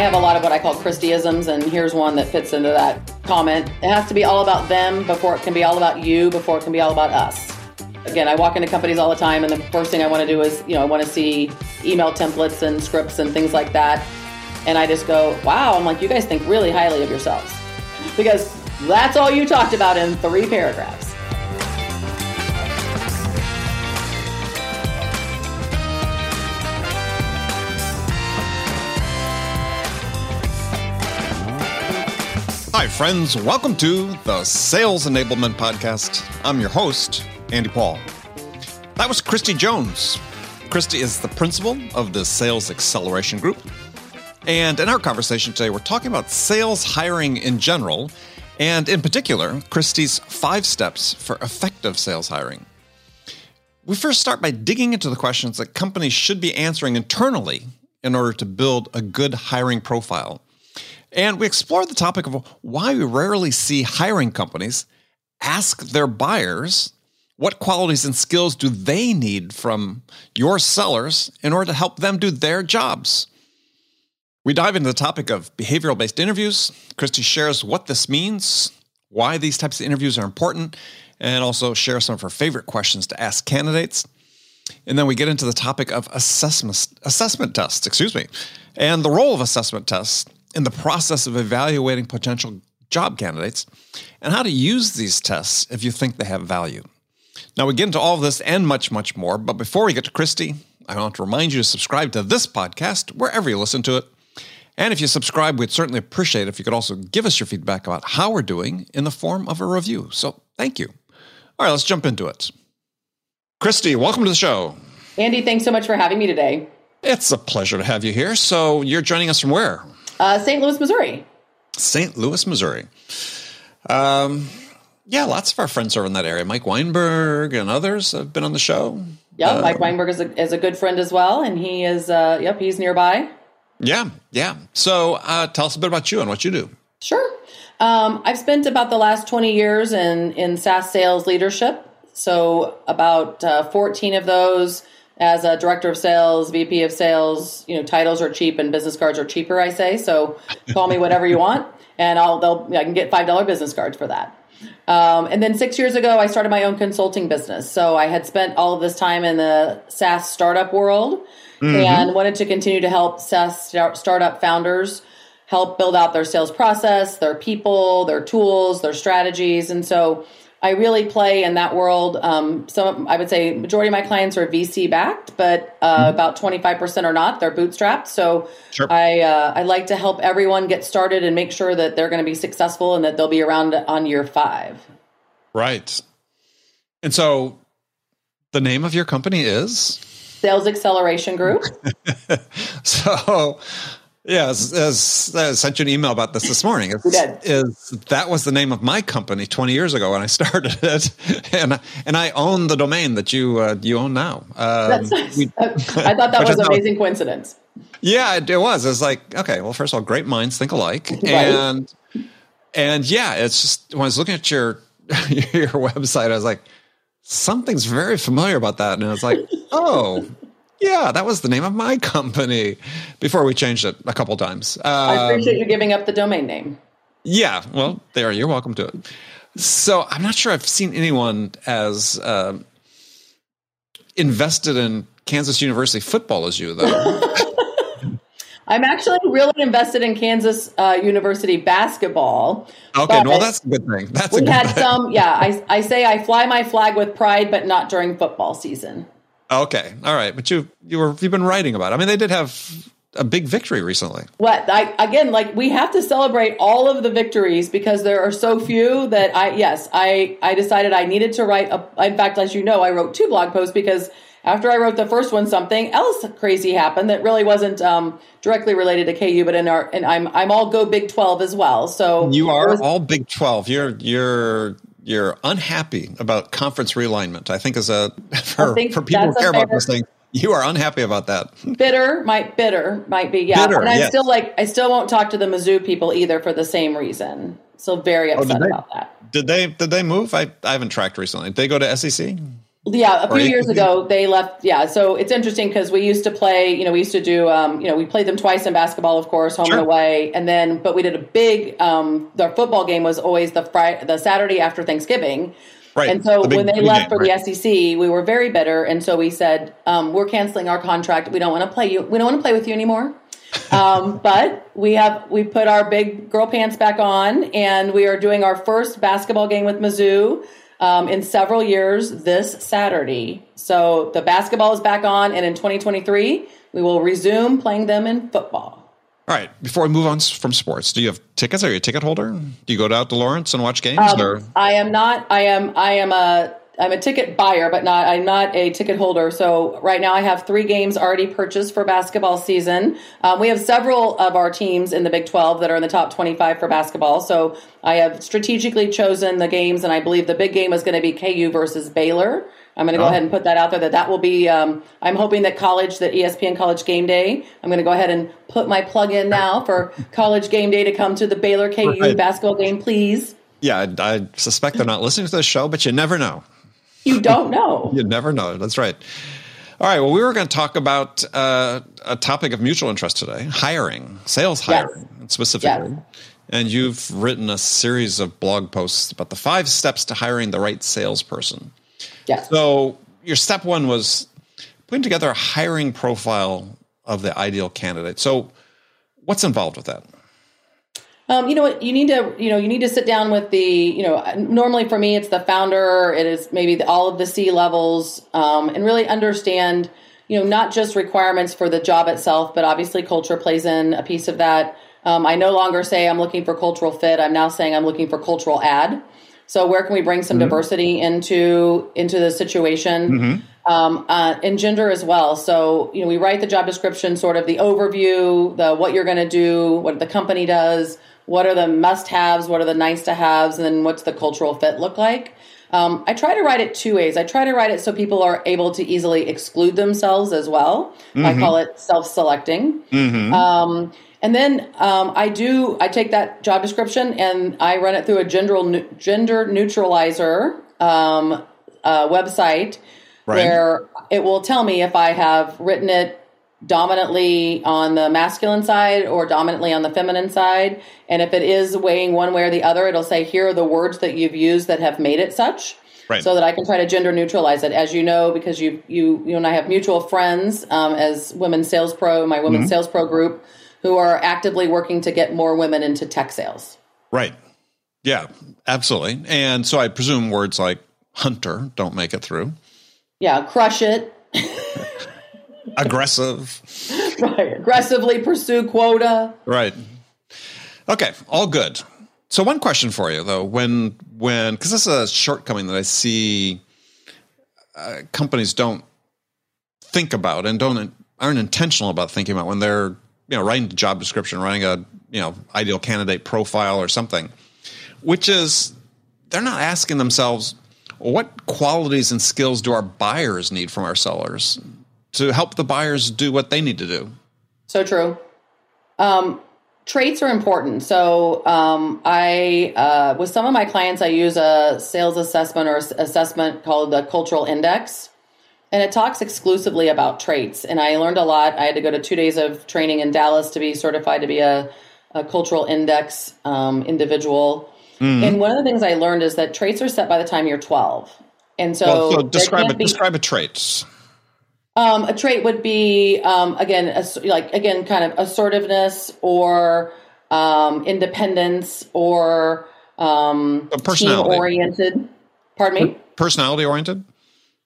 I have a lot of what I call Christyisms, and here's one that fits into that comment. It has to be all about them before it can be all about you, before it can be all about us. Again, I walk into companies all the time, and the first thing I want to do is, you know, I want to see email templates and scripts and things like that. And I just go, wow, I'm like, you guys think really highly of yourselves. Because that's all you talked about in three paragraphs. Hi, friends. Welcome to the Sales Enablement Podcast. I'm your host, Andy Paul. That was Christy Jones. Christy is the principal of the Sales Acceleration Group. And in our conversation today, we're talking about sales hiring in general, and in particular, Christy's five steps for effective sales hiring. We first start by digging into the questions that companies should be answering internally in order to build a good hiring profile. And we explore the topic of why we rarely see hiring companies ask their buyers what qualities and skills do they need from your sellers in order to help them do their jobs. We dive into the topic of behavioral based interviews. Christy shares what this means, why these types of interviews are important, and also share some of her favorite questions to ask candidates. And then we get into the topic of assessment, assessment tests, excuse me, and the role of assessment tests in the process of evaluating potential job candidates and how to use these tests if you think they have value. Now, we get into all of this and much, much more. But before we get to Christy, I want to remind you to subscribe to this podcast wherever you listen to it. And if you subscribe, we'd certainly appreciate it if you could also give us your feedback about how we're doing in the form of a review. So thank you. All right, let's jump into it. Christy, welcome to the show. Andy, thanks so much for having me today. It's a pleasure to have you here. So you're joining us from where? Uh, St. Louis, Missouri. St. Louis, Missouri. Um, yeah, lots of our friends are in that area. Mike Weinberg and others have been on the show. Yeah, uh, Mike Weinberg is a, is a good friend as well, and he is. Uh, yep, he's nearby. Yeah, yeah. So, uh, tell us a bit about you and what you do. Sure. Um, I've spent about the last twenty years in in SaaS sales leadership. So, about uh, fourteen of those as a director of sales, VP of sales, you know, titles are cheap and business cards are cheaper. I say so. Call me whatever you want, and I'll they'll I can get five dollar business cards for that. Um, and then six years ago, I started my own consulting business. So I had spent all of this time in the SaaS startup world mm-hmm. and wanted to continue to help SaaS startup founders help build out their sales process, their people, their tools, their strategies, and so I really play in that world. Um, some, I would say, majority of my clients are VC backed, but uh, mm-hmm. about twenty five percent are not. They're bootstrapped. So sure. I uh, I like to help everyone get started and make sure that they're going to be successful and that they'll be around on year five. Right. And so, the name of your company is Sales Acceleration Group. so yeah, as, as, I sent you an email about this this morning. It's, is that was the name of my company 20 years ago when I started it, and and I own the domain that you uh, you own now. Um, we, I thought that was an amazing coincidence. Yeah, it, it was. It's like okay, well, first of all, great minds think alike, right. and and yeah, it's just when I was looking at your your website, I was like, something's very familiar about that, and I was like, oh yeah, that was the name of my company before we changed it a couple times. Um, I appreciate you giving up the domain name. Yeah, well, there, you're welcome to it. So I'm not sure I've seen anyone as uh, invested in Kansas University football as you, though. I'm actually really invested in Kansas uh, University basketball. Okay, well, that's a good thing. That's we had thing. some. Yeah, I, I say I fly my flag with pride, but not during football season. Okay, all right, but you you were you've been writing about. It. I mean, they did have a big victory recently. What I again like we have to celebrate all of the victories because there are so few that I yes I I decided I needed to write a. In fact, as you know, I wrote two blog posts because after I wrote the first one, something else crazy happened that really wasn't um, directly related to KU, but in our and I'm I'm all go Big Twelve as well. So you are was, all Big Twelve. You're you're you're unhappy about conference realignment. I think as a for, for people who care about this thing, you are unhappy about that. Bitter might bitter might be yeah. Bitter, and I yes. still like I still won't talk to the Mizzou people either for the same reason. So very oh, upset oh, they, about that. Did they did they move? I, I haven't tracked recently. Did they go to SEC? Yeah, a few years ago they left. Yeah, so it's interesting because we used to play. You know, we used to do. Um, you know, we played them twice in basketball, of course, home Sure. and away, and then but we did a big. Um, their football game was always the Friday, the Saturday after Thanksgiving. Right. And so The big- when they left game, for right. the SEC, we were very bitter, and so we said, um, "We're canceling our contract. We don't want to play you. We don't want to play with you anymore." um, but we have we put our big girl pants back on, and we are doing our first basketball game with Mizzou um, in several years this Saturday. So the basketball is back on, and in 2023 we will resume playing them in football. All right. Before we move on from sports, do you have tickets? Are you a ticket holder? Do you go out to Lawrence and watch games? Um, I am not. I am. I am a. I'm a ticket buyer, but not. I'm not a ticket holder. So right now, I have three games already purchased for basketball season. Um, we have several of our teams in the Big 12 that are in the top 25 for basketball. So I have strategically chosen the games, and I believe the big game is going to be KU versus Baylor. I'm going to go Oh. ahead and put that out there. That that will be. Um, I'm hoping that college, that ESPN College Game Day. I'm going to go ahead and put my plug in now for College Game Day to come to the Baylor KU Right. basketball game, please. yeah, I, I suspect they're not listening to the show, but you never know. You don't know. You never know. That's right. All right. Well, we were going to talk about uh, a topic of mutual interest today: hiring, sales Yes. hiring, specifically. Yes. And you've written a series of blog posts about the five steps to hiring the right salesperson. Yes. So your step one was putting together a hiring profile of the ideal candidate. So what's involved with that? Um, you know what? You need to, you know, you need to sit down with the, you know, normally for me, it's the founder. It is maybe the, all of the C levels, um, and really understand, you know, not just requirements for the job itself, but obviously culture plays in a piece of that. Um, I no longer say I'm looking for cultural fit. I'm now saying I'm looking for cultural add. So where can we bring some diversity into into the situation? um, uh, and gender as well. So you know, we write the job description, sort of the overview, the what you're going to do, what the company does, what are the must-haves, what are the nice-to-haves, and then what's the cultural fit look like. Um, I try to write it two ways. I try to write it so people are able to easily exclude themselves as well. I call it self-selecting. Um, and then um, I do I take that job description and I run it through a gender gender neutralizer um, uh, website Right. where it will tell me if I have written it dominantly on the masculine side or dominantly on the feminine side. And if it is weighing one way or the other, it'll say, here are the words that you've used that have made it such. Right. So that I can try to gender neutralize it. As you know, because you you you and I have mutual friends um, as women Sales Pro, my Women's Sales Pro group, who are actively working to get more women into tech sales. Right. Yeah, absolutely. And so I presume words like hunter don't make it through. Yeah, crush it. Aggressive. Right. Aggressively pursue quota. Right. Okay, all good. So one question for you though, when when because this is a shortcoming that I see uh, companies don't think about and don't aren't intentional about thinking about when they're you know writing the job description, writing a you know ideal candidate profile or something, which is they're not asking themselves what qualities and skills do our buyers need from our sellers to help the buyers do what they need to do. So true. Um, traits are important. So um, I, uh, with some of my clients, I use a sales assessment or assessment called the Cultural Index, and it talks exclusively about traits. And I learned a lot. I had to go to two days of training in Dallas to be certified to be a, a Cultural Index um, individual. And one of the things I learned is that traits are set by the time you're 12. And so, Well, so describe be- Describe a trait. Um, a trait would be um, again, ass- like again, kind of assertiveness or um, independence or um, personality. oriented. Pardon me. Personality oriented.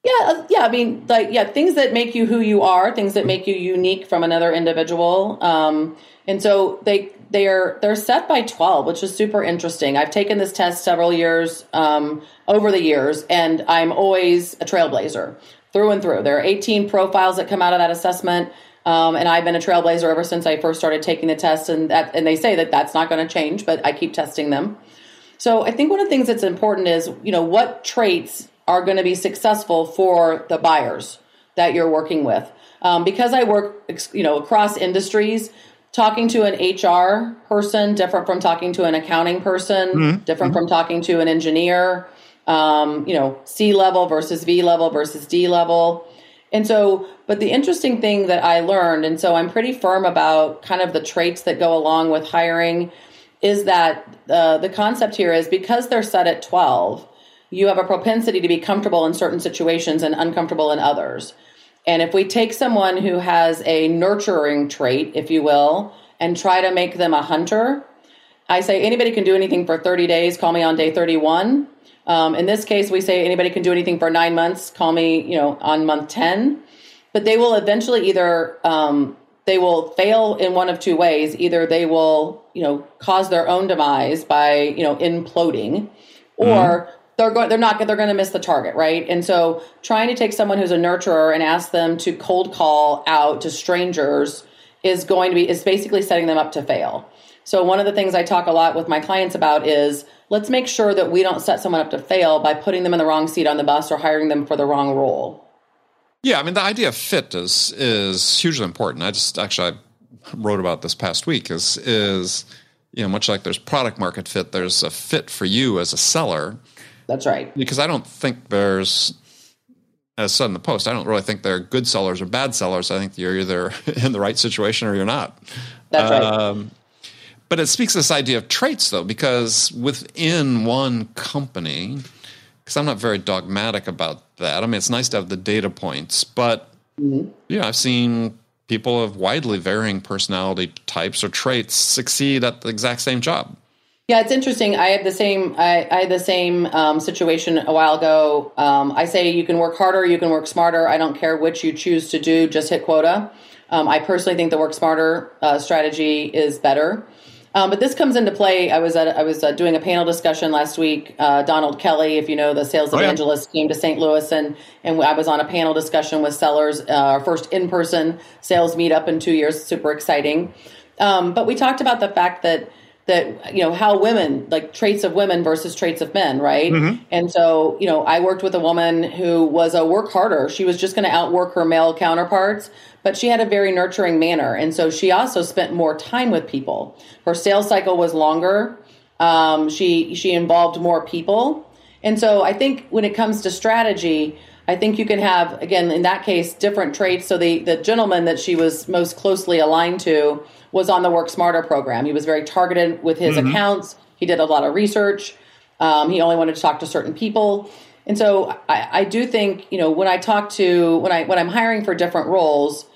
Yeah, uh, yeah. I mean, like, yeah, things that make you who you are, things that make you unique from another individual. Um, and so they they are they're set by twelve, which is super interesting. I've taken this test several years um, over the years, and I'm always a trailblazer through and through. There are 18 profiles that come out of that assessment. Um, and I've been a trailblazer ever since I first started taking the test, and that, and they say that that's not going to change, but I keep testing them. So I think one of the things that's important is, you know, what traits are going to be successful for the buyers that you're working with. Um, because I work, you know, across industries, talking to an HR person different from talking to an accounting person, different from talking to an engineer. Um, you know, C level versus V level versus D level. And so, but the interesting thing that I learned, and so I'm pretty firm about kind of the traits that go along with hiring, is that uh, the concept here is because they're set at 12, you have a propensity to be comfortable in certain situations and uncomfortable in others. And if we take someone who has a nurturing trait, if you will, and try to make them a hunter, I say anybody can do anything for 30 days, call me on day 31. Um, in this case, we say anybody can do anything for nine months, call me, you know, on month 10. But they will eventually either, um, they will fail in one of two ways. Either they will, you know, cause their own demise by, you know, imploding, or mm-hmm they're going they're not they're going to miss the target right and so trying to take someone who's a nurturer and ask them to cold call out to strangers is going to be is basically setting them up to fail so one of the things i talk a lot with my clients about is let's make sure that we don't set someone up to fail by putting them in the wrong seat on the bus or hiring them for the wrong role yeah i mean the idea of fit is is hugely important i just actually I wrote about this past week is is you know much like there's product market fit there's a fit for you as a seller that's right. Because I don't think there's, as said in the post, I don't really think they're good sellers or bad sellers. I think you're either in the right situation or you're not. That's um, right. But it speaks to this idea of traits, though, because within one company, because I'm not very dogmatic about that. I mean, it's nice to have the data points, but mm-hmm. yeah, I've seen people of widely varying personality types or traits succeed at the exact same job. Yeah, it's interesting. I had the same. I, I had the same um, situation a while ago. Um, I say you can work harder, you can work smarter. I don't care which you choose to do. Just hit quota. Um, I personally think the work smarter uh, strategy is better. Um, but this comes into play. I was at, I was uh, doing a panel discussion last week. Uh, Donald Kelly, if you know the sales evangelist, oh, yeah. came to St. Louis, and and I was on a panel discussion with sellers. Uh, our first in person sales meetup in two years. Super exciting. Um, but we talked about the fact that that you know how women like traits of women versus traits of men right? Mm-hmm. and so you know i worked with a woman who was a work harder. She was just going to outwork her male counterparts but she had a very nurturing manner. And so she also spent more time with people. Her sales cycle was longer. Um, she she involved more people. And so i think when it comes to strategy I think you can have, again, in that case, different traits. So the, the gentleman that she was most closely aligned to was on the Work Smarter program. He was very targeted with his mm-hmm. accounts. He did a lot of research. Um, he only wanted to talk to certain people. And so I, I, do think, you know, when I talk to, when I, when I'm hiring for different roles,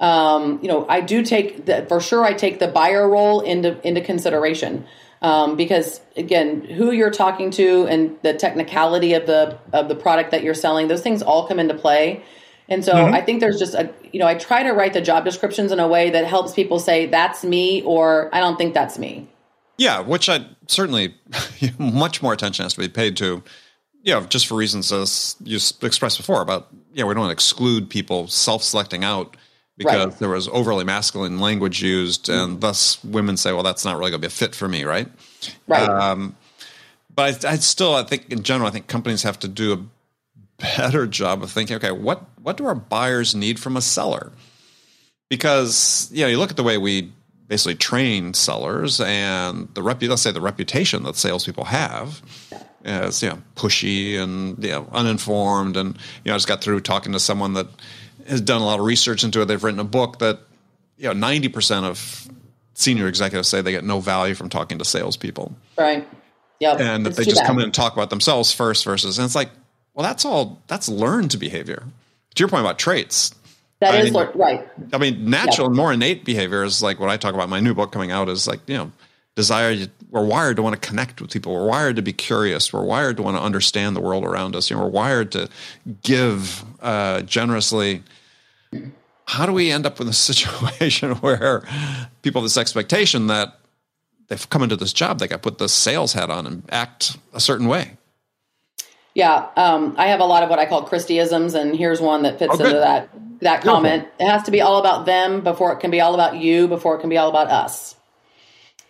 um, you know, I do take the, for sure, I take the buyer role into, into consideration um, because again, who you're talking to and the technicality of the of the product that you're selling, those things all come into play. And so mm-hmm. I think there's just a you know I try to write the job descriptions in a way that helps people say that's me or I don't think that's me. Yeah, which I certainly much more attention has to be paid to. You know, just for reasons as you expressed before about yeah, we don't want to exclude people self-selecting out because right. there was overly masculine language used, mm-hmm. and thus women say, "Well, that's not really going to be a fit for me," right? Right. Um, but I, I, still, I think in general, I think companies have to do a better job of thinking, okay, what what do our buyers need from a seller? Because you know, you look at the way we basically train sellers, and the rep, let's say the reputation that salespeople have as you know pushy and you know uninformed, and you know, I just got through talking to someone that has done a lot of research into it. They've written a book that you know ninety percent of senior executives say they get no value from talking to salespeople. Right. Yep. And that it's they just bad. come in and talk about themselves first versus and it's like, well, that's all that's learned behavior. To your point about traits. That I is mean, right. I mean, natural and more innate behavior is like what I talk about. My new book coming out is like, you know, desire we're wired to want to connect with people we're wired to be curious we're wired to want to understand the world around us you know we're wired to give uh, generously how do we end up in a situation where people have this expectation that they've come into this job they got put the sales hat on and act a certain way yeah um, i have a lot of what i call christyisms and here's one that fits oh, into that that comment it has to be all about them before it can be all about you before it can be all about us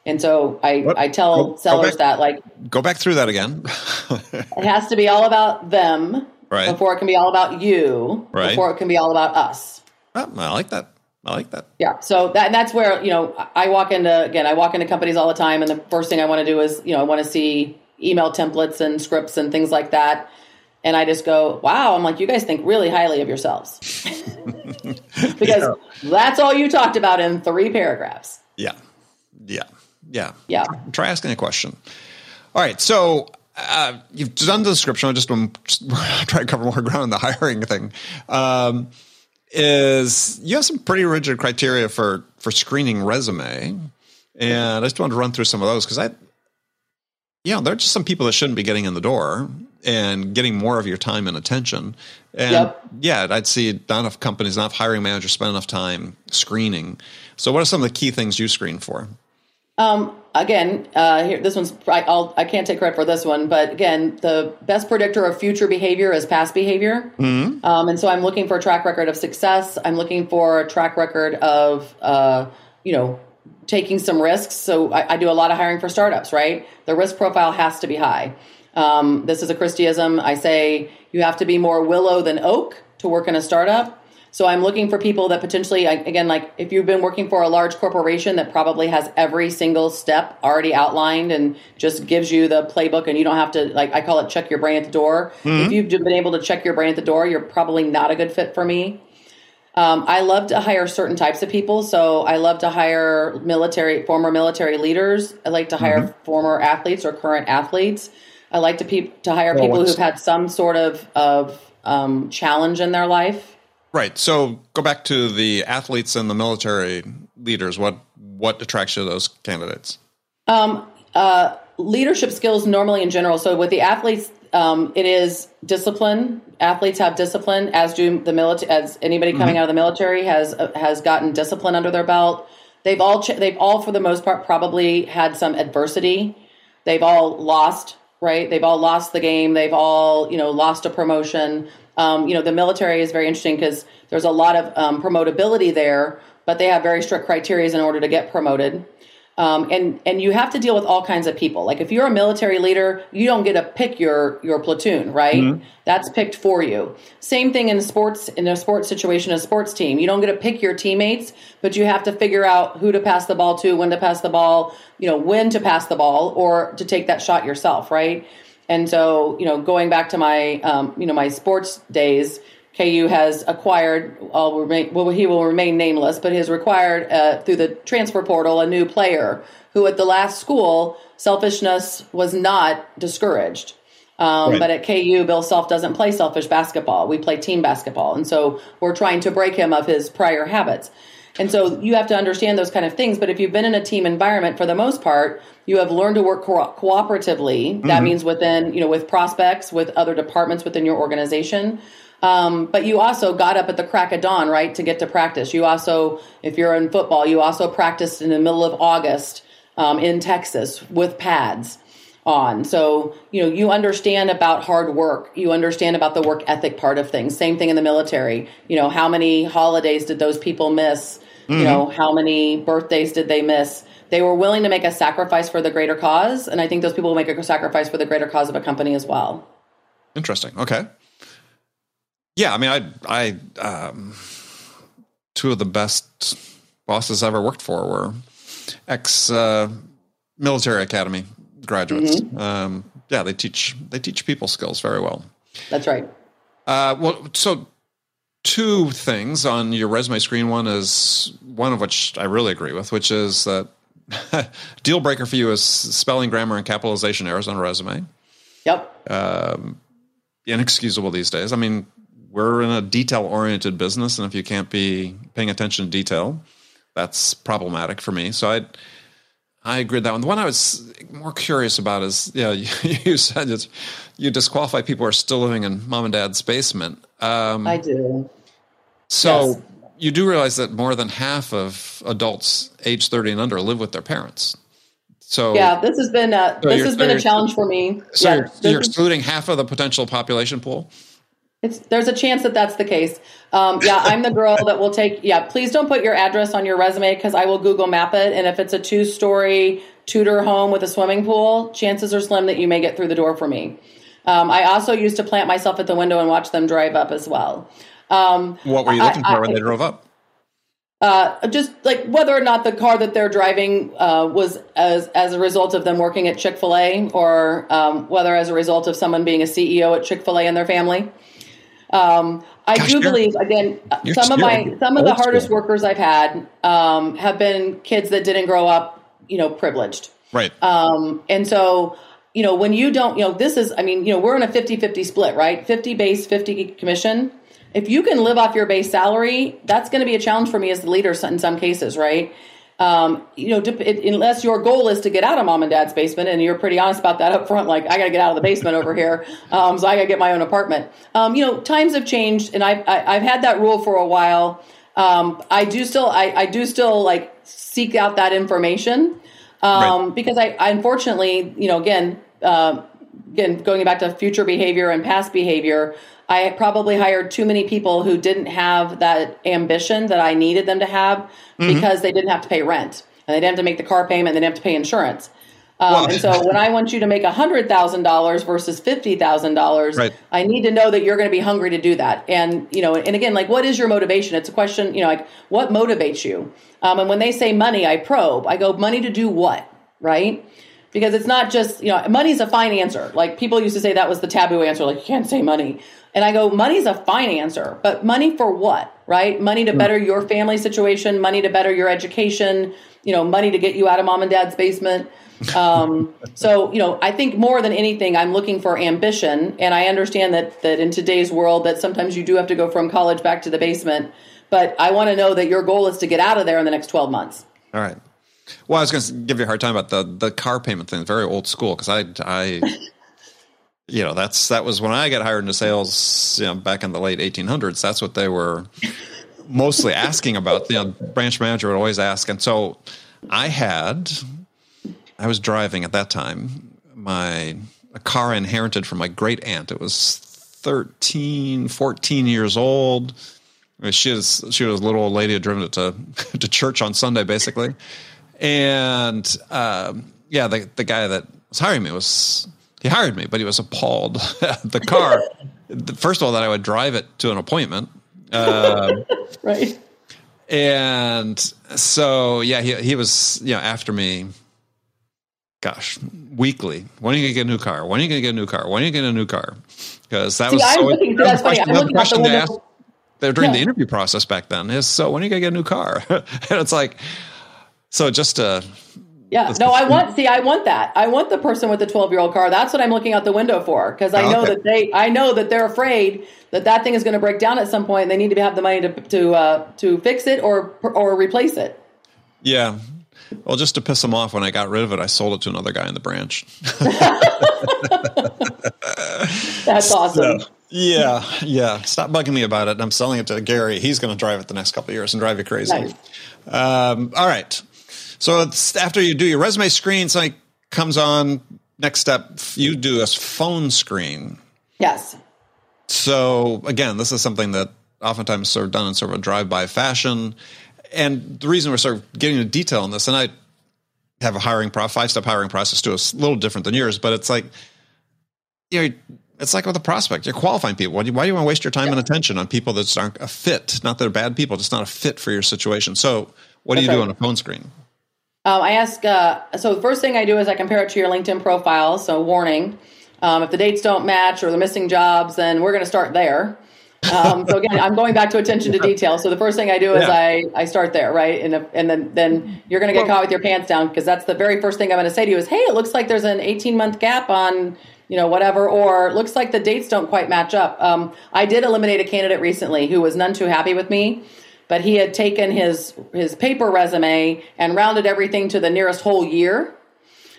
and so I, what? I tell go, sellers go back, that like go back through that again. it has to be all about them right. before it can be all about you right. before it can be all about us. Oh, I like that. I like that. Yeah. So that that's where, you know, I walk into again, I walk into companies all the time and the first thing I want to do is, you know, I want to see email templates and scripts and things like that. And I just go, wow, I'm like, you guys think really highly of yourselves. because yeah. that's all you talked about in three paragraphs. Yeah. Yeah. Yeah. Yeah. Try asking a question. All right. So uh, you've done the description. I just want to try to cover more ground on the hiring thing. Um, is you have some pretty rigid criteria for for screening resume, and I just wanted to run through some of those because I, you know, there are just some people that shouldn't be getting in the door and getting more of your time and attention. And yep. yeah, I'd see not enough companies, not enough hiring managers spend enough time screening. So, what are some of the key things you screen for? Um, again, uh, here this one's I, I'll, I can not take credit for this one, but again, the best predictor of future behavior is past behavior, mm-hmm. um, and so I'm looking for a track record of success. I'm looking for a track record of uh, you know taking some risks. So I, I, do a lot of hiring for startups. Right, the risk profile has to be high. Um, this is a Christyism. I say you have to be more willow than oak to work in a startup. So I'm looking for people that potentially, again, like if you've been working for a large corporation that probably has every single step already outlined and just gives you the playbook and you don't have to, like, I call it check your brain at the door. Mm-hmm. If you've been able to check your brain at the door, you're probably not a good fit for me. Um, I love to hire certain types of people. So I love to hire military, former military leaders. I like to hire mm-hmm. former athletes or current athletes. I like to pe- to hire well, people who've had some sort of of um, challenge in their life. Right. So go back to the athletes and the military leaders. What what attracts you to those candidates? Um, uh, leadership skills normally in general. So with the athletes, um, it is discipline. Athletes have discipline, as do the military. As anybody coming mm-hmm. out of the military has uh, has gotten discipline under their belt. They've all ch- they've all for the most part probably had some adversity. They've all lost right? They've all lost the game. They've all, you know, lost a promotion. Um, you know, the military is very interesting because there's a lot of um, promotability there, but they have very strict criteria in order to get promoted. Um, and and you have to deal with all kinds of people. Like if you're a military leader, you don't get to pick your your platoon, right? Mm-hmm. That's picked for you. Same thing in sports in a sports situation, a sports team. You don't get to pick your teammates, but you have to figure out who to pass the ball to, when to pass the ball, you know, when to pass the ball, or to take that shot yourself, right? And so, you know, going back to my um, you know my sports days, KU has acquired, remain, well, he will remain nameless, but he has required uh, through the transfer portal a new player who at the last school, selfishness was not discouraged. Um, right. But at KU, Bill Self doesn't play selfish basketball. We play team basketball. And so we're trying to break him of his prior habits. And so you have to understand those kind of things. But if you've been in a team environment for the most part, you have learned to work co- cooperatively. Mm-hmm. That means within, you know, with prospects, with other departments within your organization. Um, but you also got up at the crack of dawn, right, to get to practice. You also, if you're in football, you also practiced in the middle of August um, in Texas with pads on. So, you know, you understand about hard work. You understand about the work ethic part of things. Same thing in the military. You know, how many holidays did those people miss? Mm-hmm. You know, how many birthdays did they miss? They were willing to make a sacrifice for the greater cause. And I think those people will make a sacrifice for the greater cause of a company as well. Interesting. Okay. Yeah, I mean, I, I, um, two of the best bosses I ever worked for were ex uh, military academy graduates. Mm-hmm. Um, yeah, they teach they teach people skills very well. That's right. Uh, well, so two things on your resume screen. One is one of which I really agree with, which is that deal breaker for you is spelling, grammar, and capitalization errors on a resume. Yep. Um, inexcusable these days. I mean, we're in a detail oriented business, and if you can't be paying attention to detail, that's problematic for me. So I I agree with that one. The one I was more curious about is yeah, you, you said it's, you disqualify people who are still living in mom and dad's basement. Um, I do. So yes. you do realize that more than half of adults age thirty and under live with their parents. So yeah, this has been a, so this has been a challenge for me. So yeah, you're, you're excluding half of the potential population pool. It's, there's a chance that that's the case. Um, yeah, I'm the girl that will take. Yeah, please don't put your address on your resume because I will Google map it. And if it's a two story Tudor home with a swimming pool, chances are slim that you may get through the door for me. Um, I also used to plant myself at the window and watch them drive up as well. Um, what were you looking I, for I, when they drove up? Uh, just like whether or not the car that they're driving uh, was as as a result of them working at Chick Fil A, or um, whether as a result of someone being a CEO at Chick Fil A in their family. Um, I Gosh, do believe again some of my some of the hardest school. workers I've had um, have been kids that didn't grow up, you know, privileged. Right. Um, and so, you know, when you don't, you know, this is, I mean, you know, we're in a 50 50 split, right? 50 base, 50 commission. If you can live off your base salary, that's going to be a challenge for me as the leader in some cases, right? Um, you know, it, unless your goal is to get out of mom and dad's basement, and you're pretty honest about that up front, like I got to get out of the basement over here, um, so I got to get my own apartment. Um, you know, times have changed, and I've I, I've had that rule for a while. Um, I do still I, I do still like seek out that information um, Right. because I, I unfortunately, you know, again, uh, again, going back to future behavior and past behavior, I probably hired too many people who didn't have that ambition that I needed them to have because they didn't have to pay rent and they didn't have to make the car payment, they didn't have to pay insurance. Um, Well- and so when I want you to make hundred thousand dollars versus fifty thousand dollars, Right. I need to know that you're going to be hungry to do that. And you know, and again, like, what is your motivation? It's a question. You know, like, what motivates you? Um, and when they say money, I probe. I go, money to do what? Right? Because it's not just you know, money's a fine answer. Like people used to say that was the taboo answer. Like you can't say money. And I go, money's a fine answer, but money for what? Right? Money to better your family situation, money to better your education. You know, money to get you out of mom and dad's basement. Um, so you know, I think more than anything, I'm looking for ambition, and I understand that that in today's world, that sometimes you do have to go from college back to the basement. But I want to know that your goal is to get out of there in the next 12 months. All right. Well, I was going to give you a hard time about the the car payment thing. Very old school because I I you know that's that was when I got hired into sales. You know, back in the late 1800s. That's what they were mostly asking about. You know, branch manager would always ask, and so I had I was driving at that time my a car inherited from my great aunt. It was 13, 14 years old. She was she was a little old lady who driven it to to church on Sunday, basically. And um, yeah, the the guy that was hiring me was he hired me, but he was appalled at the car. First of all, that I would drive it to an appointment. Um, Right. and so yeah, he he was you know after me. Gosh, weekly. When are you gonna get a new car? When are you gonna get a new car? When are you gonna get a new car? Because that See, was I'm always- looking- that that's funny. the I'm question- out the question they asked during the interview process back then is so when are you gonna get a new car? and it's like so just uh Yeah. No, I want, see, I want that. I want the person with the 12 year old car. That's what I'm looking out the window for. Cause I know Okay. that they, I know that they're afraid that that thing is going to break down at some point and they need to have the money to, to, uh, to fix it or, or replace it. yeah. Well, just to piss him off, when I got rid of it, I sold it to another guy in the branch. That's awesome. Yeah, yeah. Stop bugging me about it. I'm selling it to Gary. He's going to drive it the next couple of years and drive you crazy. Nice. Um, all right. So it's after you do your resume screen, something comes on. Next step, you do a phone screen. Yes. So again, this is something that oftentimes sort of done in sort of a drive-by fashion. And the reason we're sort of getting into detail on this, and I have a hiring pro five-step hiring process too, it's a little different than yours, but it's like you know, it's like with a prospect. You're qualifying people. Why do you, why do you want to waste your time and attention on people that aren't a fit? Not that they're bad people, just not a fit for your situation. So what do That's you do on a phone screen? Um, I ask, uh, so the first thing I do is I compare it to your LinkedIn profile. So, warning um, if the dates don't match or the missing jobs, then we're going to start there. Um, so again, I'm going back to attention to detail. So the first thing I do is Yeah. I, I start there, right? And, if, and then, then you're going to get caught with your pants down because that's the very first thing I'm going to say to you is, hey, it looks like there's an 18 month gap on, you know, whatever, or it looks like the dates don't quite match up. Um, I did eliminate a candidate recently who was none too happy with me but he had taken his his paper resume and rounded everything to the nearest whole year,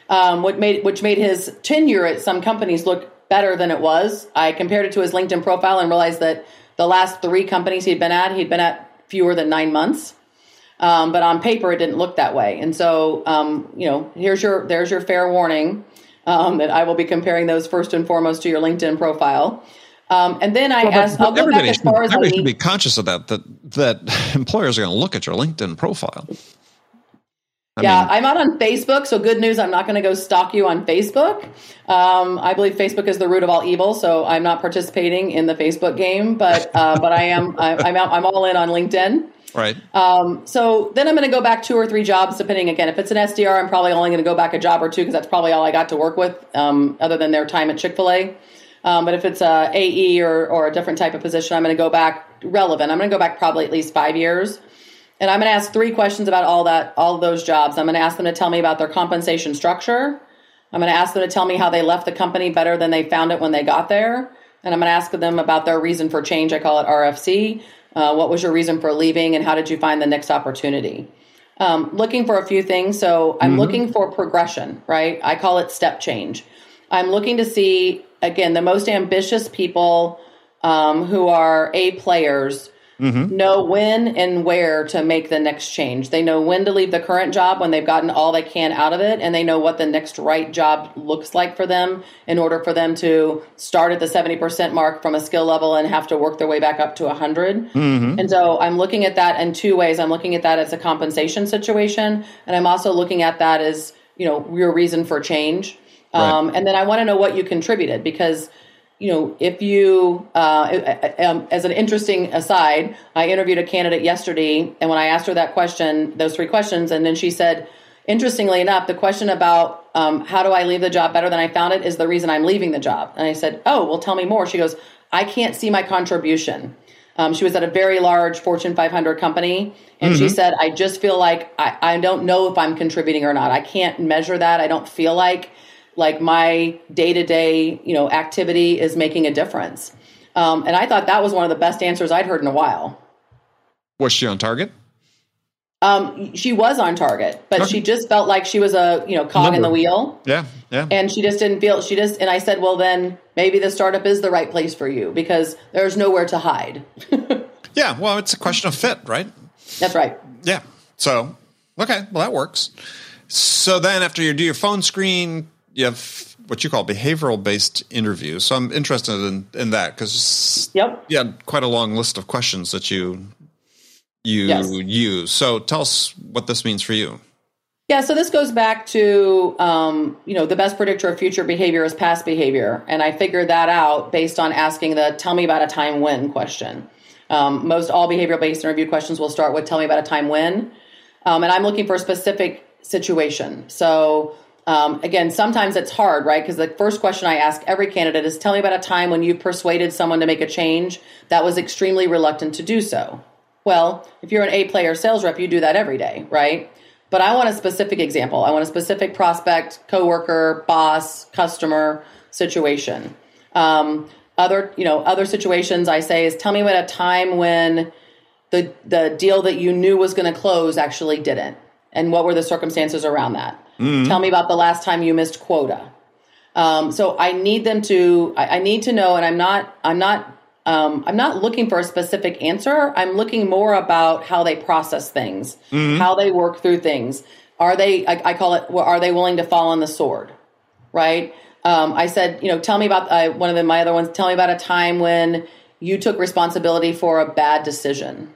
um, what made which made his tenure at some companies look better than it was. I compared it to his LinkedIn profile and realized that the last three companies he'd been at, he'd been at fewer than nine months. Um, but on paper, it didn't look that way. And so, um, you know, here's your there's your fair warning um, that I will be comparing those first and foremost to your LinkedIn profile. Um, and then I asked, I'll go back everybody as should, far as I should be conscious of that, that, that employers are going to look at your LinkedIn profile. I yeah, mean, I'm not on Facebook, so good news. I'm not going to go stalk you on Facebook. Um, I believe Facebook is the root of all evil, so I'm not participating in the Facebook game. But uh, but I am I, I'm out, I'm all in on LinkedIn. right. Um, so then I'm going to go back two or three jobs, depending. Again, if it's an SDR, I'm probably only going to go back a job or two because that's probably all I got to work with, um, other than their time at Chick Fil A. Um, but if it's a AE or or a different type of position, I'm going to go back relevant. I'm going to go back probably at least five years. And I'm going to ask three questions about all that, all of those jobs. I'm going to ask them to tell me about their compensation structure. I'm going to ask them to tell me how they left the company better than they found it when they got there. And I'm going to ask them about their reason for change. I call it RFC. Uh, what was your reason for leaving, and how did you find the next opportunity? Um, looking for a few things. So I'm looking for progression, right? I call it step change. I'm looking to see again the most ambitious people um, who are A players know when and where to make the next change. They know when to leave the current job when they've gotten all they can out of it, and they know what the next right job looks like for them in order for them to start at the 70% mark from a skill level and have to work their way back up to 100. And so I'm looking at that in two ways. I'm looking at that as a compensation situation, and I'm also looking at that as, you know, your reason for change. Um, and then I want to know what you contributed because you know, if you, uh, um, as an interesting aside, I interviewed a candidate yesterday, and when I asked her that question, those three questions, and then she said, interestingly enough, the question about um, how do I leave the job better than I found it is the reason I'm leaving the job. And I said, oh, well, tell me more. She goes, I can't see my contribution. Um, she was at a very large Fortune 500 company, and she said, I just feel like I, I don't know if I'm contributing or not. I can't measure that. I don't feel like like my day to day, you know, activity is making a difference. Um, and I thought that was one of the best answers I'd heard in a while. Was she on target? Um, she was on target, but Okay. she just felt like she was a you know cog in the wheel, Yeah, yeah. and she just didn't feel. She just and I said, well, then maybe the startup is the right place for you because there's nowhere to hide. yeah, well, it's a question of fit, right? That's right. Yeah. So, okay, well, that works. So then after you do your phone screen, you have what you call behavioral based interviews. So I'm interested in, in that because Yep. you had quite a long list of questions that you you Yes. use. So tell us what this means for you. Yeah, so this goes back to um, you know the best predictor of future behavior is past behavior, and I figured that out based on asking the "Tell me about a time when" question. Um, most all behavioral based interview questions will start with "Tell me about a time when," um, and I'm looking for a specific situation. So um, again, sometimes it's hard, right? Because the first question I ask every candidate is, "Tell me about a time when you persuaded someone to make a change that was extremely reluctant to do so." Well, if you're an A player sales rep, you do that every day, right? But I want a specific example. I want a specific prospect, coworker, boss, customer situation. Um, other, you know, other situations I say is tell me about a time when the the deal that you knew was going to close actually didn't, and what were the circumstances around that. Tell me about the last time you missed quota. Um, so I need them to. I, I need to know, and I'm not. I'm not. Um, I'm not looking for a specific answer. I'm looking more about how they process things, how they work through things. Are they? I, I call it. well, Are they willing to fall on the sword? Right. Um, I said, you know, tell me about uh, one of the, my other ones. Tell me about a time when you took responsibility for a bad decision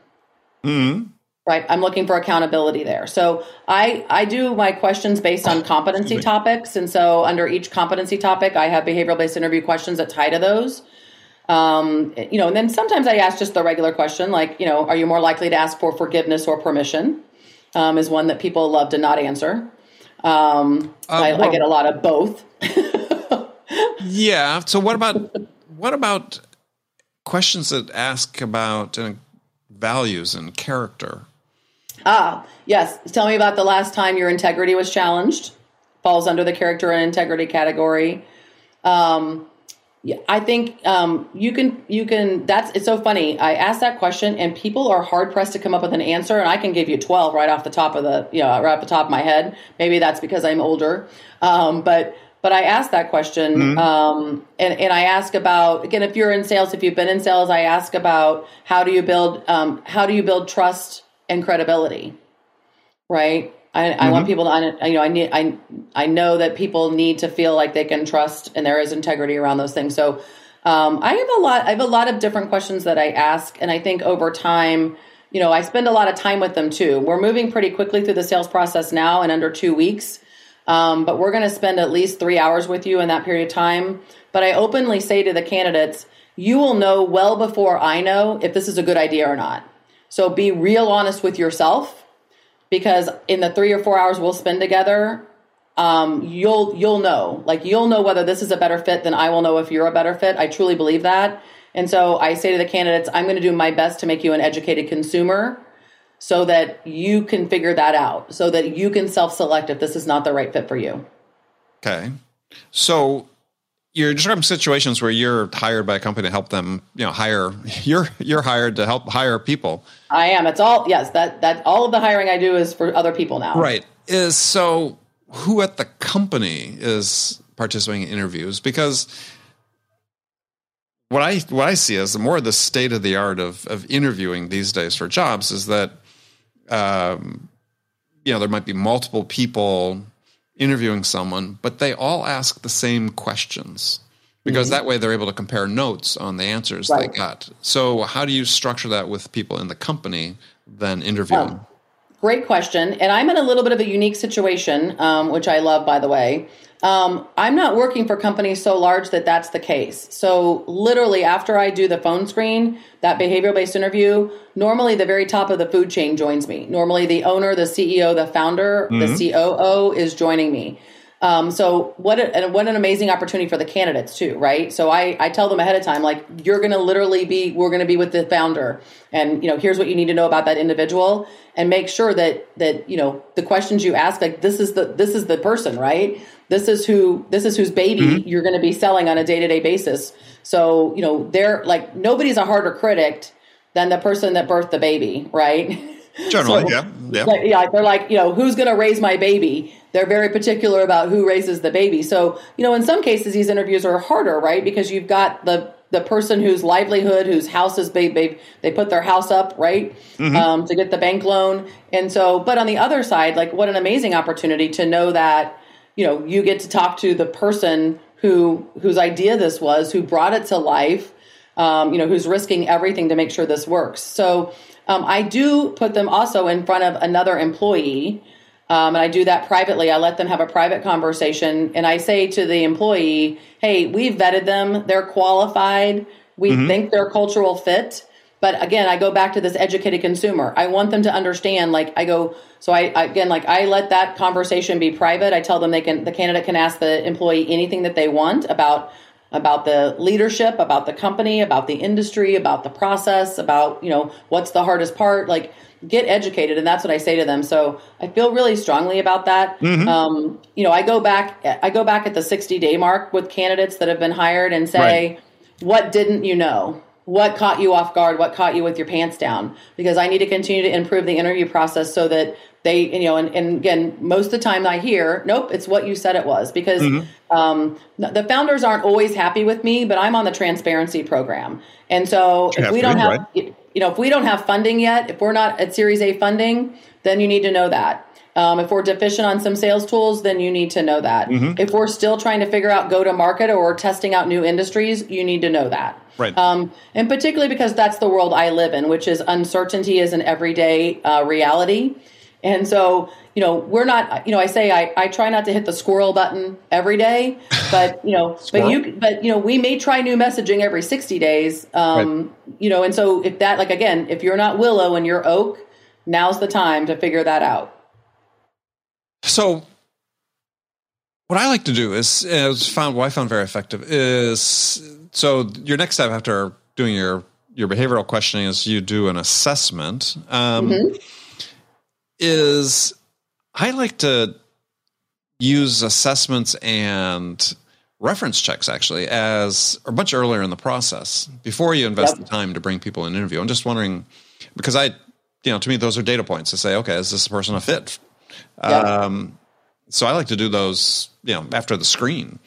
right i'm looking for accountability there. So i i do my questions based on competency topics and so under each competency topic i have behavioral based interview questions that tie to those. Um, you know and then sometimes i ask just the regular question like you know are you more likely to ask for forgiveness or permission? Um, is one that people love to not answer. Um, I, I well- get a lot of both. Yeah. So what about what about questions that ask about uh, values and character? Ah, yes. Tell me about the last time your integrity was challenged. Falls under the character and integrity category. Um, I think um, you can. You can. That's. It's so funny. I asked that question, and people are hard pressed to come up with an answer. And I can give you twelve right off the top of the, you know, right off the top of my head. Maybe that's because I'm older. Um, but but I asked that question, um, and and I ask about again if you're in sales, if you've been in sales, I ask about how do you build um, how do you build trust and credibility, right? I, I want people to, you know, I need, I, I know that people need to feel like they can trust, and there is integrity around those things. So, um, I have a lot, I have a lot of different questions that I ask, and I think over time, you know, I spend a lot of time with them too. We're moving pretty quickly through the sales process now in under two weeks. Um, but we're going to spend at least three hours with you in that period of time. But I openly say to the candidates, you will know well before I know if this is a good idea or not. So be real honest with yourself because in the three or four hours we'll spend together, um, you'll you'll know. Like you'll know whether this is a better fit than I will know if you're a better fit. I truly believe that. And so I say to the candidates, I'm going to do my best to make you an educated consumer so that you can figure that out, so that you can self select if this is not the right fit for you. Okay. So you're describing situations where you're hired by a company to help them, you know, hire you're you're hired to help hire people. I am. It's all yes, that that all of the hiring I do is for other people now. Right. Is so who at the company is participating in interviews because what I what I see as the more the state of the art of of interviewing these days for jobs is that um, you know there might be multiple people interviewing someone, but they all ask the same questions because mm-hmm. that way they're able to compare notes on the answers right. they got. So how do you structure that with people in the company then interviewing? Um, great question, and I'm in a little bit of a unique situation, um, which I love, by the way. Um, I'm not working for companies so large that that's the case. So, literally, after I do the phone screen, that behavioral based interview, normally the very top of the food chain joins me. Normally, the owner, the CEO, the founder, mm-hmm. the COO is joining me. Um, so what a, what an amazing opportunity for the candidates too, right? So I, I tell them ahead of time, like you're going to literally be, we're going to be with the founder, and you know here's what you need to know about that individual, and make sure that that you know the questions you ask, like this is the this is the person, right? This is who this is whose baby mm-hmm. you're going to be selling on a day to day basis. So you know they're like nobody's a harder critic than the person that birthed the baby, right? Generally, so, yeah, yeah. Like, yeah, they're like, you know, who's going to raise my baby? They're very particular about who raises the baby. So, you know, in some cases, these interviews are harder, right? Because you've got the the person whose livelihood, whose house is they they, they put their house up, right, mm-hmm. um, to get the bank loan. And so, but on the other side, like, what an amazing opportunity to know that, you know, you get to talk to the person who whose idea this was, who brought it to life, um, you know, who's risking everything to make sure this works. So um, I do put them also in front of another employee. Um, and I do that privately. I let them have a private conversation. And I say to the employee, hey, we've vetted them. They're qualified. We mm-hmm. think they're cultural fit. But again, I go back to this educated consumer. I want them to understand, like, I go, so I, I again, like, I let that conversation be private. I tell them they can, the candidate can ask the employee anything that they want about about the leadership, about the company, about the industry, about the process, about, you know, what's the hardest part. Like, get educated. And that's what I say to them. So I feel really strongly about that. Mm-hmm. Um, you know, I go back, I go back at the 60 day mark with candidates that have been hired and say, right. what didn't you know? What caught you off guard? What caught you with your pants down? Because I need to continue to improve the interview process so that they you know and, and again most of the time i hear nope it's what you said it was because mm-hmm. um, the founders aren't always happy with me but i'm on the transparency program and so if we don't have right? you know if we don't have funding yet if we're not at series a funding then you need to know that um, if we're deficient on some sales tools, then you need to know that. Mm-hmm. If we're still trying to figure out go to market or testing out new industries, you need to know that. Right. Um, and particularly because that's the world I live in, which is uncertainty is an everyday uh, reality. And so, you know, we're not, you know, I say I, I try not to hit the squirrel button every day, but, you know, but you, but, you know, we may try new messaging every 60 days. Um, right. you know, and so if that, like, again, if you're not willow and you're oak, now's the time to figure that out. So what I like to do is, is found, what I found very effective is, so your next step after doing your, your behavioral questioning is you do an assessment. Um, mm-hmm is I like to use assessments and reference checks actually as a much earlier in the process before you invest yep. the time to bring people in an interview. I'm just wondering because I, you know, to me those are data points to say, okay, is this person a fit? Yep. Um, so I like to do those, you know, after the screen.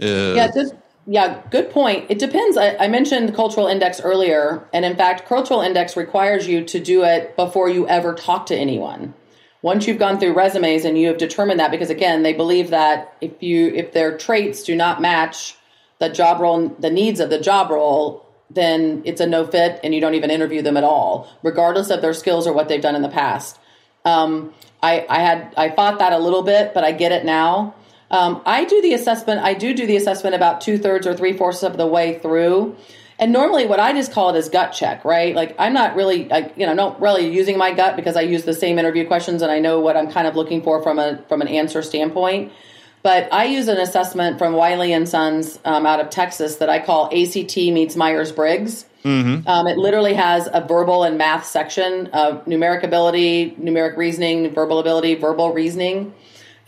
Uh, yeah, just, yeah, good point. It depends. I, I, mentioned cultural index earlier, and in fact, cultural index requires you to do it before you ever talk to anyone. Once you've gone through resumes and you have determined that, because again, they believe that if you if their traits do not match the job role, the needs of the job role, then it's a no fit and you don't even interview them at all, regardless of their skills or what they've done in the past. Um, I, I had I fought that a little bit, but I get it now. Um, I do the assessment. I do do the assessment about two thirds or three fourths of the way through. And normally, what I just call it is gut check, right? Like I'm not really, I, you know, not really using my gut because I use the same interview questions and I know what I'm kind of looking for from a from an answer standpoint. But I use an assessment from Wiley and Sons um, out of Texas that I call ACT meets Myers Briggs. Mm-hmm. Um, it literally has a verbal and math section of numeric ability, numeric reasoning, verbal ability, verbal reasoning,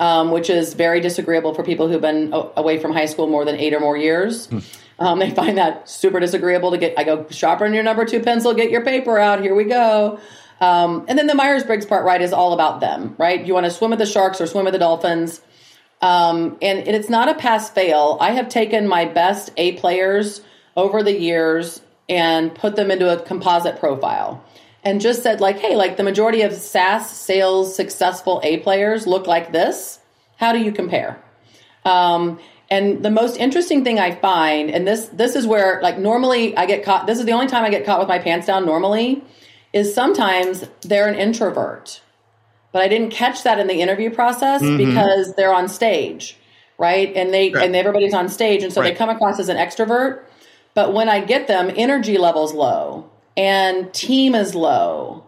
um, which is very disagreeable for people who've been away from high school more than eight or more years. Hmm. Um, they find that super disagreeable to get. I go, sharpen your number two pencil, get your paper out. Here we go. Um, and then the Myers Briggs part, right, is all about them, right? You want to swim with the sharks or swim with the dolphins. Um, and, and it's not a pass fail. I have taken my best A players over the years and put them into a composite profile and just said like hey like the majority of saas sales successful a players look like this how do you compare um, and the most interesting thing i find and this this is where like normally i get caught this is the only time i get caught with my pants down normally is sometimes they're an introvert but I didn't catch that in the interview process mm-hmm. because they're on stage, right? And they right. and everybody's on stage, and so right. they come across as an extrovert. But when I get them, energy levels low and team is low,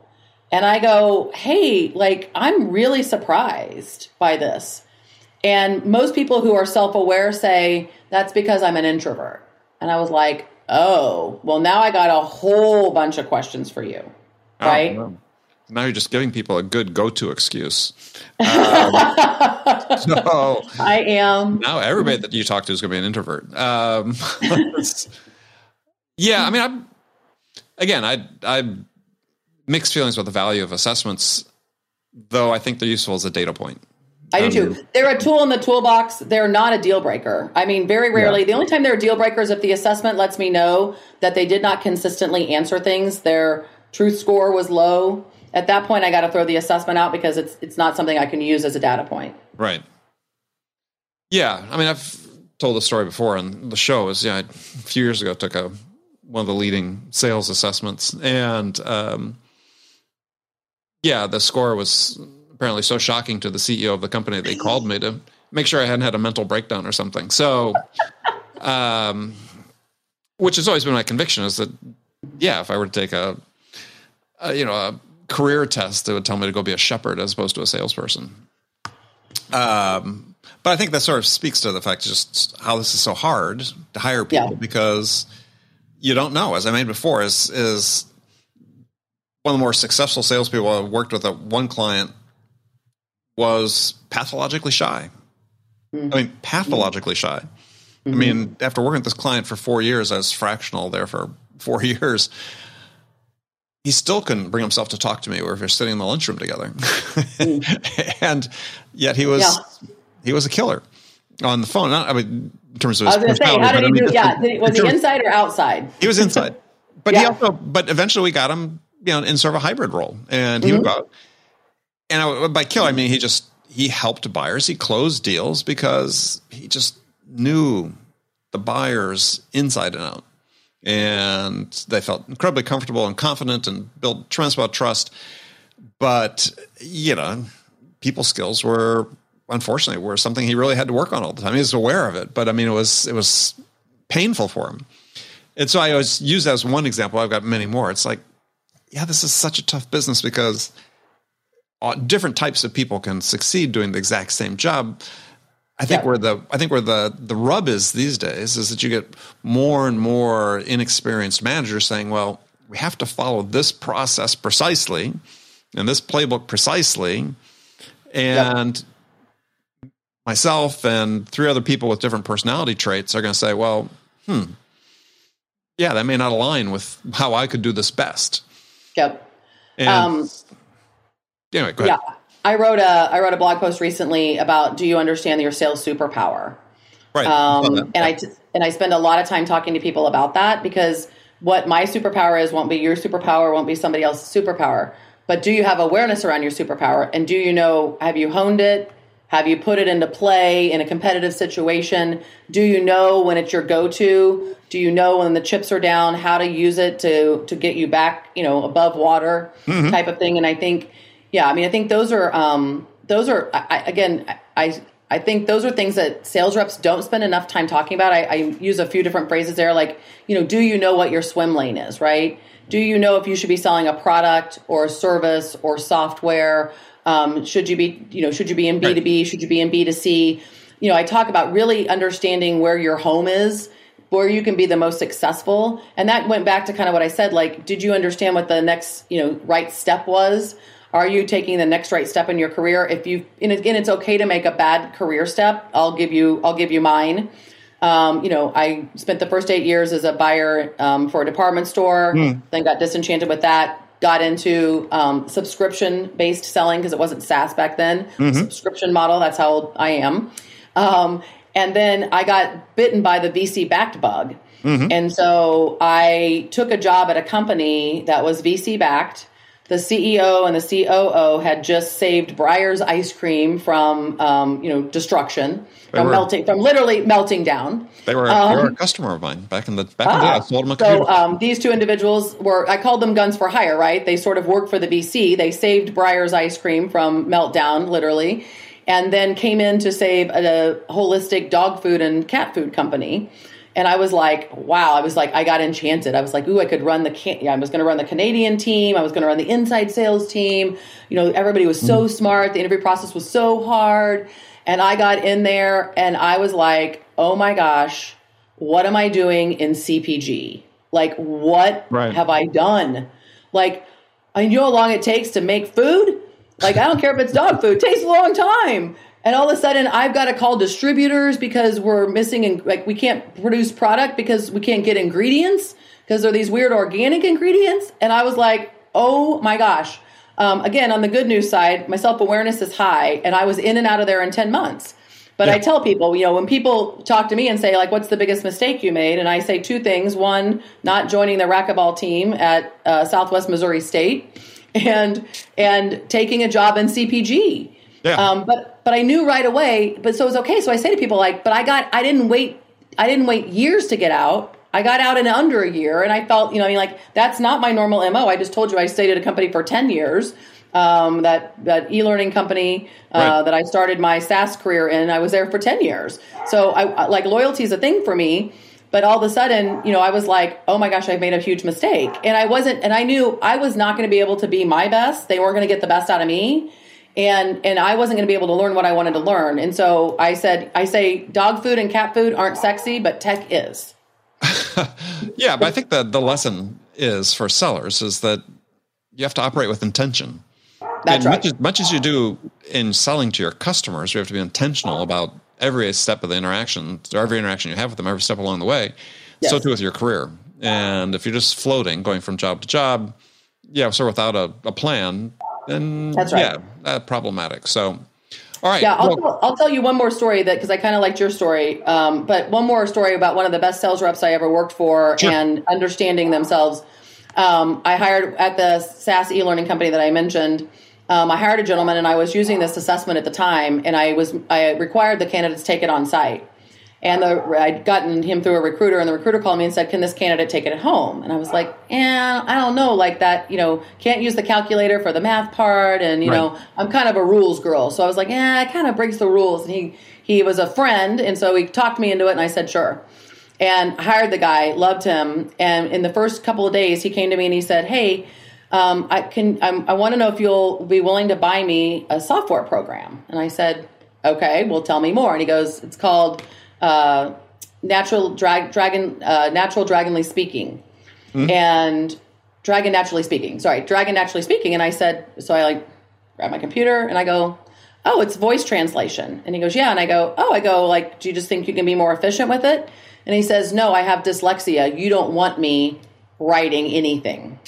and I go, "Hey, like I'm really surprised by this." And most people who are self-aware say that's because I'm an introvert. And I was like, "Oh, well now I got a whole bunch of questions for you." Oh, right? Now you're just giving people a good go-to excuse. Um, so I am now everybody that you talk to is going to be an introvert. Um, yeah, I mean, I'm again, I I mixed feelings about the value of assessments, though I think they're useful as a data point. I do um, too. They're a tool in the toolbox. They're not a deal breaker. I mean, very rarely. Yeah. The only time they're a deal breaker is if the assessment lets me know that they did not consistently answer things. Their truth score was low at that point, I got to throw the assessment out because it's it's not something I can use as a data point. Right. Yeah, I mean, I've told the story before on the show. Is yeah, a few years ago, took a one of the leading sales assessments, and um, yeah, the score was apparently so shocking to the CEO of the company they called me to make sure I hadn't had a mental breakdown or something. So, um, which has always been my conviction is that yeah, if I were to take a, a you know a career test that would tell me to go be a shepherd as opposed to a salesperson. Um, but I think that sort of speaks to the fact just how this is so hard to hire people yeah. because you don't know. As I made before, is is one of the more successful salespeople I've worked with. At one client was pathologically shy. Mm-hmm. I mean, pathologically shy. Mm-hmm. I mean, after working with this client for four years, I was fractional there for four years he still couldn't bring himself to talk to me or if are sitting in the lunchroom together. Mm. and yet he was yeah. he was a killer on the phone. Not, I mean, in terms of his I was going to say, how did he do? Yeah, was he inside or outside? He was inside, but yeah. he also. But eventually, we got him, you know, in sort of a hybrid role, and he mm-hmm. would go out. And I, by kill, I mean he just he helped buyers. He closed deals because he just knew the buyers inside and out and they felt incredibly comfortable and confident and built tremendous amount of trust. But you know, people skills were unfortunately were something he really had to work on all the time. He was aware of it, but I mean, it was it was painful for him. And so I always use that as one example. I've got many more. It's like, yeah, this is such a tough business because uh, different types of people can succeed doing the exact same job I think yeah. where the I think where the the rub is these days is that you get more and more inexperienced managers saying, "Well, we have to follow this process precisely and this playbook precisely," and yeah. Myself and three other people with different personality traits are going to say, "Well, hmm, yeah, that may not align with how I could do this best." Yep. And, um, anyway, go ahead. Yeah. I wrote a I wrote a blog post recently about do you understand your sales superpower? Right. Um, and I and I spend a lot of time talking to people about that because what my superpower is won't be your superpower, won't be somebody else's superpower. But do you have awareness around your superpower? And do you know have you honed it? Have you put it into play in a competitive situation? Do you know when it's your go-to? Do you know when the chips are down how to use it to to get you back, you know, above water mm-hmm. type of thing? And I think, yeah, I mean, I think those are um, those are I, again, I I think those are things that sales reps don't spend enough time talking about. I, I use a few different phrases there, like you know, do you know what your swim lane is, right? Do you know if you should be selling a product or a service or software? Um, should you be, you know, should you be in B two B? Should you be in B two C? You know, I talk about really understanding where your home is, where you can be the most successful, and that went back to kind of what I said. Like, did you understand what the next, you know, right step was? Are you taking the next right step in your career? If you, and again, it's okay to make a bad career step. I'll give you, I'll give you mine. Um, you know, I spent the first eight years as a buyer um, for a department store, mm. then got disenchanted with that, got into um, subscription based selling because it wasn't SaaS back then. Mm-hmm. Subscription model. That's how old I am. Um, and then I got bitten by the VC backed bug. Mm-hmm. And so I took a job at a company that was VC backed the CEO and the COO had just saved Breyers ice cream from, um, you know, destruction, from were, melting, from literally melting down. They were, um, they were a um, customer of mine back in the back in the day. I ah, sold them a So um, these two individuals were, I called them guns for hire, right? They sort of worked for the VC. They saved Breyers ice cream from meltdown, literally, and then came in to save a, a holistic dog food and cat food company. And I was like, wow, I was like, I got enchanted. I was like, ooh, I could run the, can- yeah, I was going to run the Canadian team. I was going to run the inside sales team. You know, everybody was so mm. smart. The interview process was so hard. And I got in there and I was like, oh my gosh, what am I doing in CPG? Like, what right. have I done? Like, I know how long it takes to make food. Like, I don't care if it's dog food, it takes a long time. And all of a sudden, I've got to call distributors because we're missing, in, like, we can't produce product because we can't get ingredients because they're these weird organic ingredients. And I was like, oh my gosh. Um, again, on the good news side, my self awareness is high, and I was in and out of there in 10 months. But yeah. I tell people, you know, when people talk to me and say, like, what's the biggest mistake you made? And I say two things. One, not joining the racquetball team at uh, Southwest Missouri State and and taking a job in CPG. Yeah. Um, but but I knew right away. But so it was okay. So I say to people like, but I got I didn't wait I didn't wait years to get out. I got out in under a year, and I felt you know I mean like that's not my normal mo. I just told you I stayed at a company for ten years. Um, that that e-learning company uh, right. that I started my SaaS career in. I was there for ten years. So I like loyalty is a thing for me. But all of a sudden, you know, I was like, oh my gosh, I've made a huge mistake. And I wasn't, and I knew I was not going to be able to be my best. They weren't going to get the best out of me and and I wasn't going to be able to learn what I wanted to learn. And so I said, I say, dog food and cat food aren't sexy, but tech is. Yeah, but I think the the lesson is for sellers is that you have to operate with intention. That's and right. Much as, much as you do in selling to your customers, you have to be intentional about every step of the interaction, every interaction you have with them, every step along the way. Yes. So too with your career. And if you're just floating, going from job to job, yeah, so without a, a plan, then that's right. Yeah, uh, problematic. So, all right. Yeah, I'll, well, I'll tell you one more story that because I kind of liked your story, um, but one more story about one of the best sales reps I ever worked for sure. and understanding themselves. Um, I hired at the SaaS e-learning company that I mentioned. Um, I hired a gentleman, and I was using this assessment at the time, and I was I required the candidates take it on site. And the, I'd gotten him through a recruiter, and the recruiter called me and said, "Can this candidate take it at home?" And I was like, "Yeah, I don't know, like that. You know, can't use the calculator for the math part, and you right. know, I'm kind of a rules girl, so I was like, yeah, it kind of breaks the rules." And he he was a friend, and so he talked me into it, and I said, "Sure." And hired the guy, loved him, and in the first couple of days, he came to me and he said, "Hey." Um, I can. I'm, I want to know if you'll be willing to buy me a software program. And I said, "Okay, well, tell me more." And he goes, "It's called uh, natural drag, dragon, uh, natural dragonly speaking, mm-hmm. and dragon naturally speaking. Sorry, dragon naturally speaking. And I said, so I like grab my computer and I go, oh, it's voice translation. And he goes, yeah. And I go, oh, I go like, do you just think you can be more efficient with it? And he says, no, I have dyslexia. You don't want me writing anything.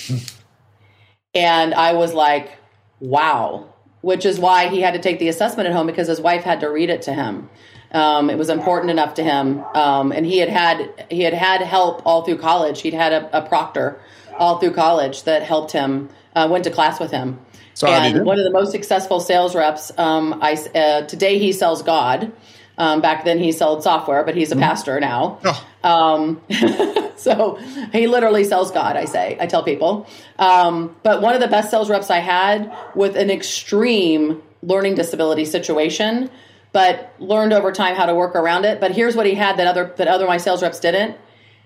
and I was like, wow. Which is why he had to take the assessment at home because his wife had to read it to him. Um, it was important enough to him, um, and he had had he had had help all through college. He'd had a, a proctor all through college that helped him. Uh, went to class with him. So how did he and one of the most successful sales reps. Um, I uh, today he sells God. Um, back then he sold software, but he's a pastor now. Oh, Um, so he literally sells God, I say, I tell people. Um, but one of the best sales reps I had with an extreme learning disability situation, but learned over time how to work around it. But here's what he had that other, that other my sales reps didn't.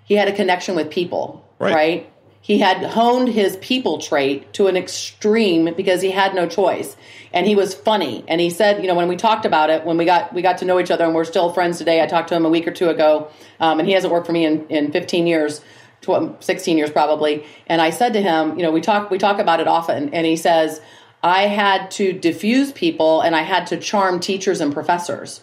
He had a connection with people, Right. right? He had honed his people trait to an extreme because he had no choice. And he was funny. And he said, you know, when we talked about it, when we got we got to know each other and we're still friends today. I talked to him a week or two ago, um, and he hasn't worked for me in, in 15 years, tw- 16 years probably. And I said to him, you know, we talk we talk about it often. And he says, I had to diffuse people and I had to charm teachers and professors.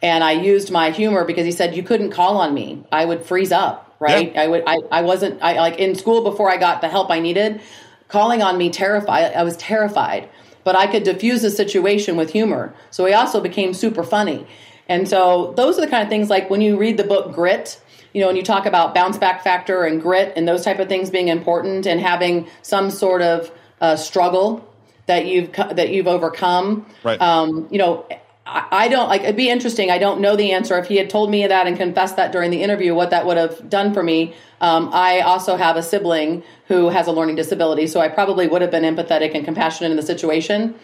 And I used my humor because he said you couldn't call on me. I would freeze up, right? Yeah. I would I, I wasn't I like in school before I got the help I needed, calling on me terrified I was terrified. But I could diffuse the situation with humor. So he also became super funny. And so those are the kind of things like when you read the book Grit, you know, and you talk about bounce back factor and grit and those type of things being important and having some sort of uh, struggle that you've that you've overcome. Right. Um, you know, I, I don't like. It'd be interesting. I don't know the answer. If he had told me that and confessed that during the interview, what that would have done for me. Um, I also have a sibling who has a learning disability, so I probably would have been empathetic and compassionate in the situation.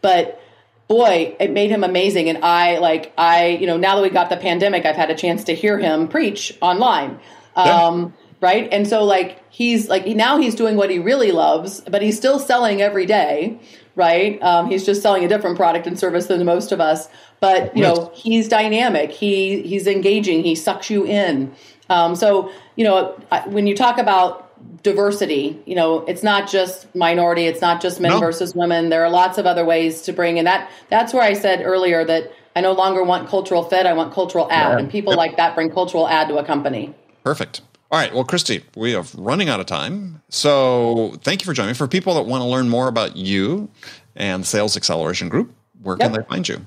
But boy, it made him amazing. And I like I, you know, now that we got the pandemic, I've had a chance to hear him preach online. Yeah. Right. And so like he's like now he's doing what he really loves, but he's still selling every day. Right. Um, he's just selling a different product and service than most of us. But you know, he's dynamic. He he's engaging. He sucks you in. Um, so you know, when you talk about diversity, you know, it's not just minority. It's not just men No. versus women. There are lots of other ways to bring, and that that's where I said earlier that I no longer want cultural fit. I want cultural add, and people like that bring cultural add to a company. perfect. All right. Well, Kristie, we are running out of time. So thank you for joining. For people that want to learn more about you and the Sales Acceleration Group, where can Yep. they find you?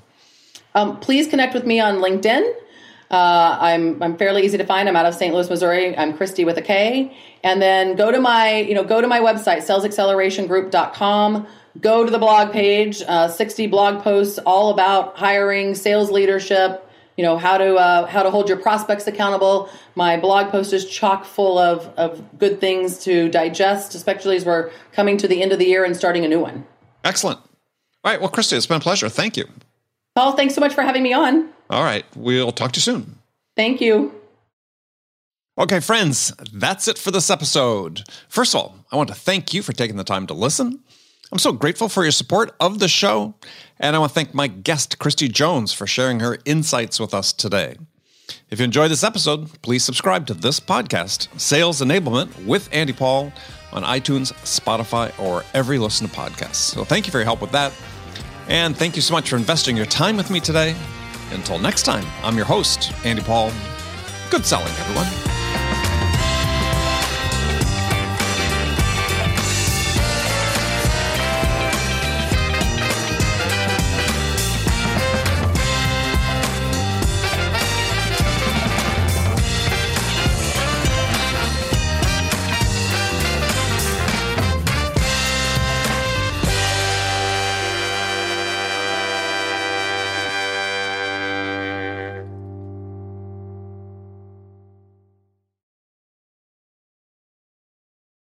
Um, please connect with me on LinkedIn. Uh, I'm I'm fairly easy to find. I'm out of St. Louis, Missouri. I'm Kristie with a K. And then go to my you know go to my website salesaccelerationgroup.com. Go to the blog page. Uh, 60 blog posts all about hiring, sales leadership. You know how to uh, how to hold your prospects accountable. My blog post is chock full of of good things to digest, especially as we're coming to the end of the year and starting a new one. Excellent. All right. Well, Kristie, it's been a pleasure. Thank you. Paul, thanks so much for having me on. All right. We'll talk to you soon. Thank you. Okay, friends, that's it for this episode. First of all, I want to thank you for taking the time to listen. I'm so grateful for your support of the show, and I want to thank my guest, Kristie Jones, for sharing her insights with us today. If you enjoyed this episode, please subscribe to this podcast, Sales Enablement with Andy Paul, on iTunes, Spotify, or every listen to podcasts. So thank you for your help with that. And thank you so much for investing your time with me today. Until next time, I'm your host, Andy Paul. Good selling, everyone.